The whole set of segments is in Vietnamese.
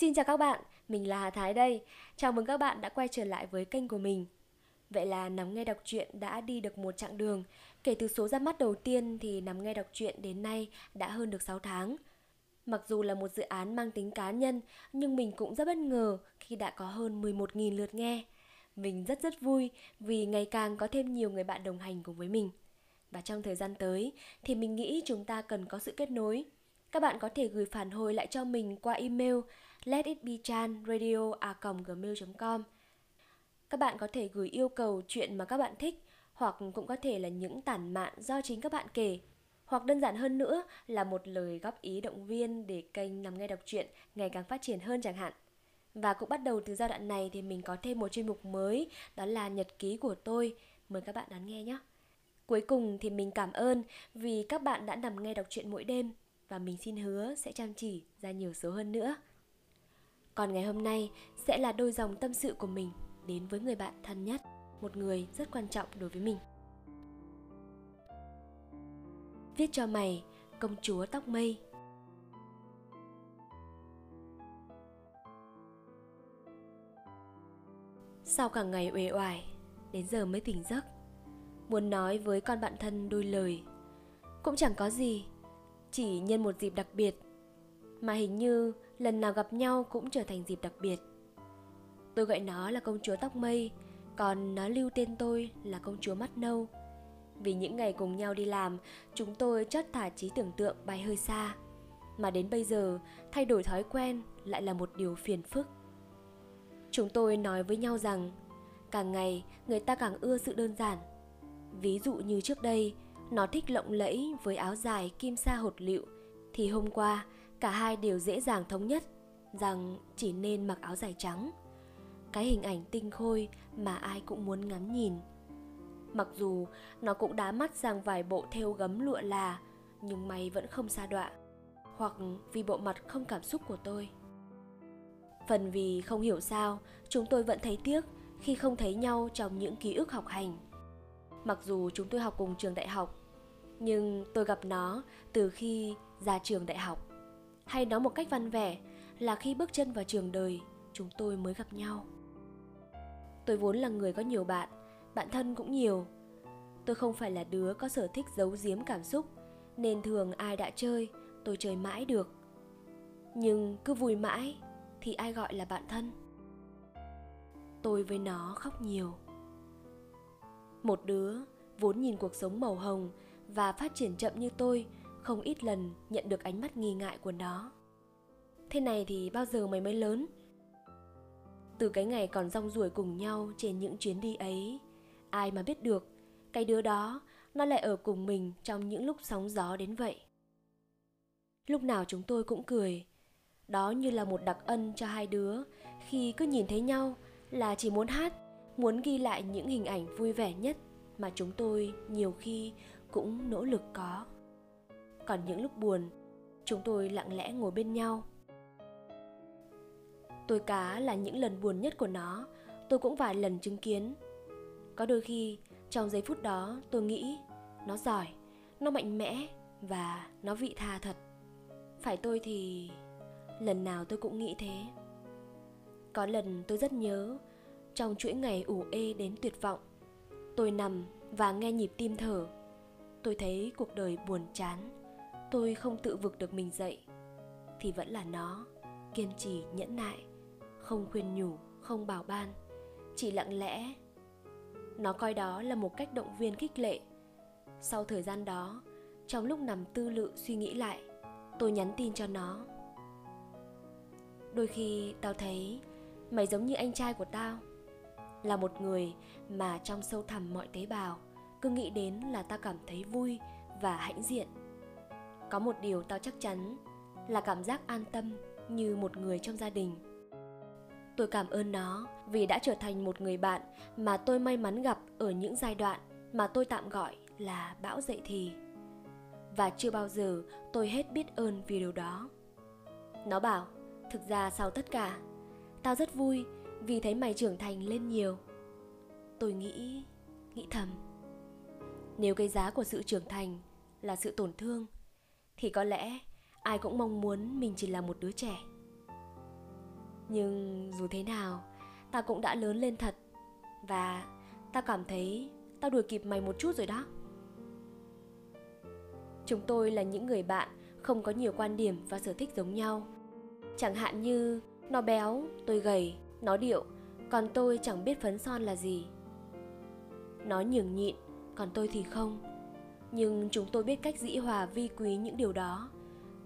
Xin chào các bạn, mình là Hà Thái đây. Chào mừng các bạn đã quay trở lại với kênh của mình. Vậy là nắm nghe đọc truyện đã đi được một chặng đường. Kể từ số ra mắt đầu tiên thì nắm nghe đọc truyện đến nay đã hơn được 6 tháng. Mặc dù là một dự án mang tính cá nhân, nhưng mình cũng rất bất ngờ khi đã có hơn 11.000 lượt nghe. Mình rất rất vui vì ngày càng có thêm nhiều người bạn đồng hành cùng với mình. Và trong thời gian tới thì mình nghĩ chúng ta cần có sự kết nối. Các bạn có thể gửi phản hồi lại cho mình qua email letitbechanradio.gmail.com Các bạn có thể gửi yêu cầu chuyện mà các bạn thích, hoặc cũng có thể là những tản mạn do chính các bạn kể hoặc đơn giản hơn nữa là một lời góp ý động viên để kênh nằm nghe đọc truyện ngày càng phát triển hơn chẳng hạn. Và cũng bắt đầu từ giai đoạn này thì mình có thêm một chuyên mục mới, đó là nhật ký của tôi. Mời các bạn đón nghe nhé. Cuối cùng thì mình cảm ơn vì các bạn đã nằm nghe đọc truyện mỗi đêm và mình xin hứa sẽ chăm chỉ ra nhiều số hơn nữa. Còn ngày hôm nay sẽ là đôi dòng tâm sự của mình đến với người bạn thân nhất, một người rất quan trọng đối với mình. Viết cho mày, công chúa tóc mây. Sau cả ngày uể oải, đến giờ mới tỉnh giấc. Muốn nói với con bạn thân đôi lời. Cũng chẳng có gì, chỉ nhân một dịp đặc biệt mà hình như lần nào gặp nhau cũng trở thành dịp đặc biệt. Tôi gọi nó là công chúa tóc mây, còn nó lưu tên tôi là công chúa mắt nâu. Vì những ngày cùng nhau đi làm, chúng tôi chót thả trí tưởng tượng bay hơi xa. Mà đến bây giờ, thay đổi thói quen lại là một điều phiền phức. Chúng tôi nói với nhau rằng, càng ngày người ta càng ưa sự đơn giản. Ví dụ như trước đây, nó thích lộng lẫy với áo dài kim sa hột lựu, thì hôm qua cả hai đều dễ dàng thống nhất rằng chỉ nên mặc áo dài trắng. Cái hình ảnh tinh khôi mà ai cũng muốn ngắm nhìn. Mặc dù nó cũng đá mắt sang vài bộ thêu gấm lụa là, nhưng may vẫn không xa đọa, hoặc vì bộ mặt không cảm xúc của tôi. Phần vì không hiểu sao, chúng tôi vẫn thấy tiếc khi không thấy nhau trong những ký ức học hành. Mặc dù chúng tôi học cùng trường đại học, nhưng tôi gặp nó từ khi ra trường đại học hay nói một cách văn vẻ là khi bước chân vào trường đời, chúng tôi mới gặp nhau. Tôi vốn là người có nhiều bạn bạn thân cũng nhiều. Tôi không phải là đứa có sở thích giấu giếm cảm xúc, nên thường ai đã chơi, tôi chơi mãi được. Nhưng cứ vui mãi thì ai gọi là bạn thân? Tôi với nó khóc nhiều. Một đứa vốn nhìn cuộc sống màu hồng và phát triển chậm như tôi không ít lần nhận được ánh mắt nghi ngại của nó. Thế này thì bao giờ mày mới lớn? Từ cái ngày còn rong ruổi cùng nhau trên những chuyến đi ấy, ai mà biết được, cái đứa đó, nó lại ở cùng mình trong những lúc sóng gió đến vậy. Lúc nào chúng tôi cũng cười, đó như là một đặc ân cho hai đứa, khi cứ nhìn thấy nhau là chỉ muốn hát, muốn ghi lại những hình ảnh vui vẻ nhất mà chúng tôi nhiều khi cũng nỗ lực có còn những lúc buồn, chúng tôi lặng lẽ ngồi bên nhau. Tôi cá là những lần buồn nhất của nó, tôi cũng vài lần chứng kiến. Có đôi khi, trong giây phút đó, tôi nghĩ, nó giỏi, nó mạnh mẽ và nó vị tha thật. Phải tôi thì, lần nào tôi cũng nghĩ thế. Có lần tôi rất nhớ, trong chuỗi ngày ủ ê đến tuyệt vọng, tôi nằm và nghe nhịp tim thở. Tôi thấy cuộc đời buồn chán tôi không tự vực được mình dậy. Thì vẫn là nó, kiên trì, nhẫn nại, không khuyên nhủ, không bảo ban. Chỉ lặng lẽ. Nó coi đó là một cách động viên khích lệ. Sau thời gian đó, trong lúc nằm tư lự suy nghĩ lại, tôi nhắn tin cho nó. Đôi khi tao thấy mày giống như anh trai của tao, là một người mà trong sâu thẳm mọi tế bào, cứ nghĩ đến là tao cảm thấy vui và hãnh diện có một điều tao chắc chắn là cảm giác an tâm như một người trong gia đình. Tôi cảm ơn nó vì đã trở thành một người bạn mà tôi may mắn gặp ở những giai đoạn mà tôi tạm gọi là bão dậy thì. Và chưa bao giờ tôi hết biết ơn vì điều đó. Nó bảo, thực ra sau tất cả, tao rất vui vì thấy mày trưởng thành lên nhiều. Tôi nghĩ nghĩ thầm. Nếu cái giá của sự trưởng thành là sự tổn thương thì có lẽ ai cũng mong muốn mình chỉ là một đứa trẻ. Nhưng dù thế nào, ta cũng đã lớn lên thật. Và ta cảm thấy tao đuổi kịp mày một chút rồi đó. Chúng tôi là những người bạn không có nhiều quan điểm và sở thích giống nhau. Chẳng hạn như nó béo, tôi gầy, nó điệu Còn tôi chẳng biết phấn son là gì. Nó nhường nhịn, còn tôi thì không. Nhưng chúng tôi biết cách dĩ hòa vi quý những điều đó.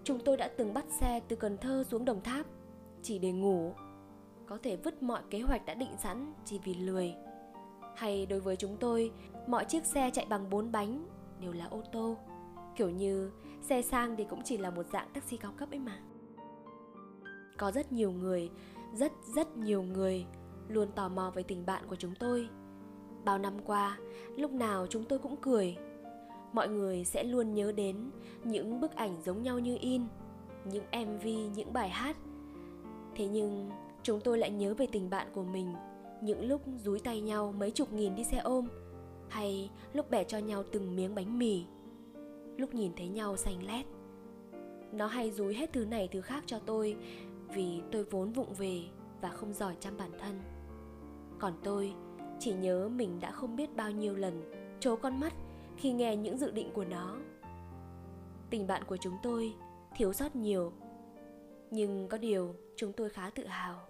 Chúng tôi đã từng bắt xe từ Cần Thơ xuống Đồng Tháp Chỉ để ngủ. Có thể vứt mọi kế hoạch đã định sẵn chỉ vì lười. Hay đối với chúng tôi, mọi chiếc xe chạy bằng bốn bánh đều là ô tô. Kiểu như xe sang thì cũng chỉ là một dạng taxi cao cấp ấy mà. Có rất nhiều người, rất rất nhiều người luôn tò mò về tình bạn của chúng tôi. Bao năm qua, lúc nào chúng tôi cũng cười mọi người sẽ luôn nhớ đến những bức ảnh giống nhau như in, những mv những bài hát. Thế nhưng, chúng tôi lại nhớ về tình bạn của mình, những lúc dúi tay nhau mấy chục nghìn đi xe ôm, hay lúc bẻ cho nhau từng miếng bánh mì, lúc nhìn thấy nhau xanh lét. Nó hay dúi hết thứ này thứ khác cho tôi vì tôi vốn vụng về và không giỏi chăm bản thân. Còn tôi chỉ nhớ mình đã không biết bao nhiêu lần trố con mắt khi nghe những dự định của nó. Tình bạn của chúng tôi thiếu sót nhiều, nhưng có điều chúng tôi khá tự hào.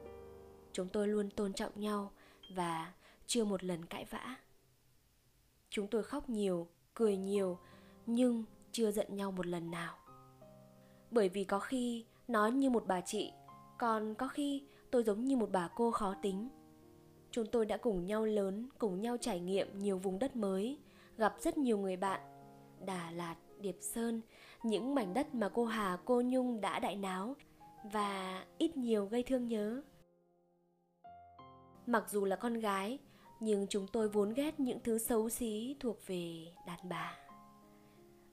Chúng tôi luôn tôn trọng nhau và chưa một lần cãi vã. Chúng tôi khóc nhiều, cười nhiều, nhưng chưa giận nhau một lần nào. Bởi vì có khi nó như một bà chị, còn có khi tôi giống như một bà cô khó tính. Chúng tôi đã cùng nhau lớn, cùng nhau trải nghiệm nhiều vùng đất mới gặp rất nhiều người bạn Đà Lạt, Điệp Sơn, những mảnh đất mà cô Hà, cô Nhung đã đại náo và ít nhiều gây thương nhớ. Mặc dù là con gái, nhưng chúng tôi vốn ghét những thứ xấu xí thuộc về đàn bà.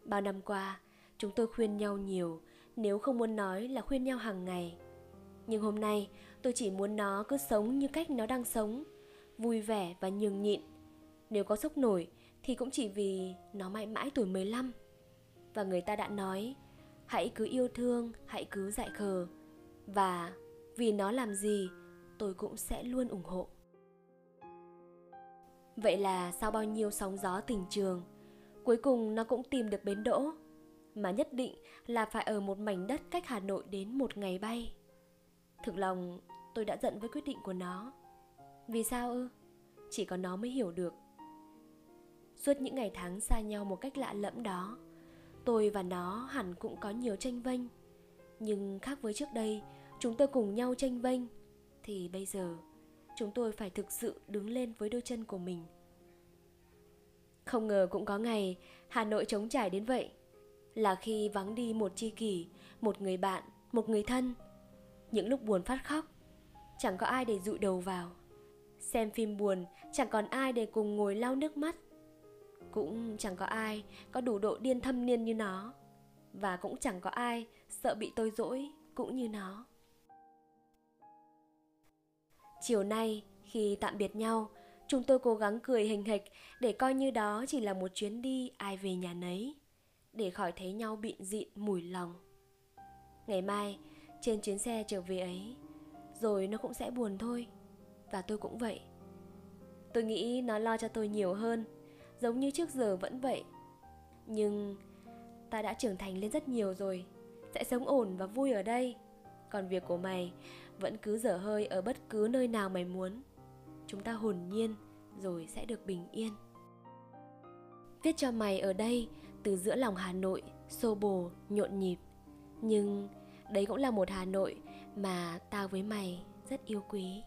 Bao năm qua, chúng tôi khuyên nhau nhiều, nếu không muốn nói là khuyên nhau hàng ngày. Nhưng hôm nay, tôi chỉ muốn nó cứ sống như cách nó đang sống, vui vẻ và nhường nhịn. Nếu có sốc nổi, thì cũng chỉ vì nó mãi mãi tuổi 15. Và người ta đã nói, hãy cứ yêu thương, hãy cứ dạy khờ. Và vì nó làm gì, tôi cũng sẽ luôn ủng hộ. Vậy là sau bao nhiêu sóng gió tình trường, cuối cùng nó cũng tìm được bến đỗ, mà nhất định là phải ở một mảnh đất cách Hà Nội đến một ngày bay. Thực lòng, tôi đã giận với quyết định của nó. Vì sao ư? Chỉ có nó mới hiểu được Suốt những ngày tháng xa nhau một cách lạ lẫm đó. Tôi và nó hẳn cũng có nhiều tranh vênh. Nhưng khác với trước đây Chúng tôi cùng nhau tranh vênh. Thì bây giờ Chúng tôi phải thực sự đứng lên với đôi chân của mình. Không ngờ cũng có ngày Hà Nội trống trải đến vậy. Là khi vắng đi một chi kỷ Một người bạn, một người thân. Những lúc buồn phát khóc Chẳng có ai để dụi đầu vào. Xem phim buồn Chẳng còn ai để cùng ngồi lau nước mắt cũng chẳng có ai có đủ độ điên thâm niên như nó. Và cũng chẳng có ai sợ bị tôi dỗi cũng như nó. Chiều nay, khi tạm biệt nhau, chúng tôi cố gắng cười hình hịch để coi như đó chỉ là một chuyến đi ai về nhà nấy, để khỏi thấy nhau bịn dịn mùi lòng. Ngày mai, trên chuyến xe trở về ấy, rồi nó cũng sẽ buồn thôi. Và tôi cũng vậy. Tôi nghĩ nó lo cho tôi nhiều hơn giống như trước giờ vẫn vậy. Nhưng ta đã trưởng thành lên rất nhiều rồi, sẽ sống ổn và vui ở đây. Còn việc của mày vẫn cứ dở hơi ở bất cứ nơi nào mày muốn. Chúng ta hồn nhiên rồi sẽ được bình yên. Viết cho mày ở đây từ giữa lòng hà nội, xô bồ, nhộn nhịp. Nhưng đấy cũng là một hà nội mà tao với mày rất yêu quý.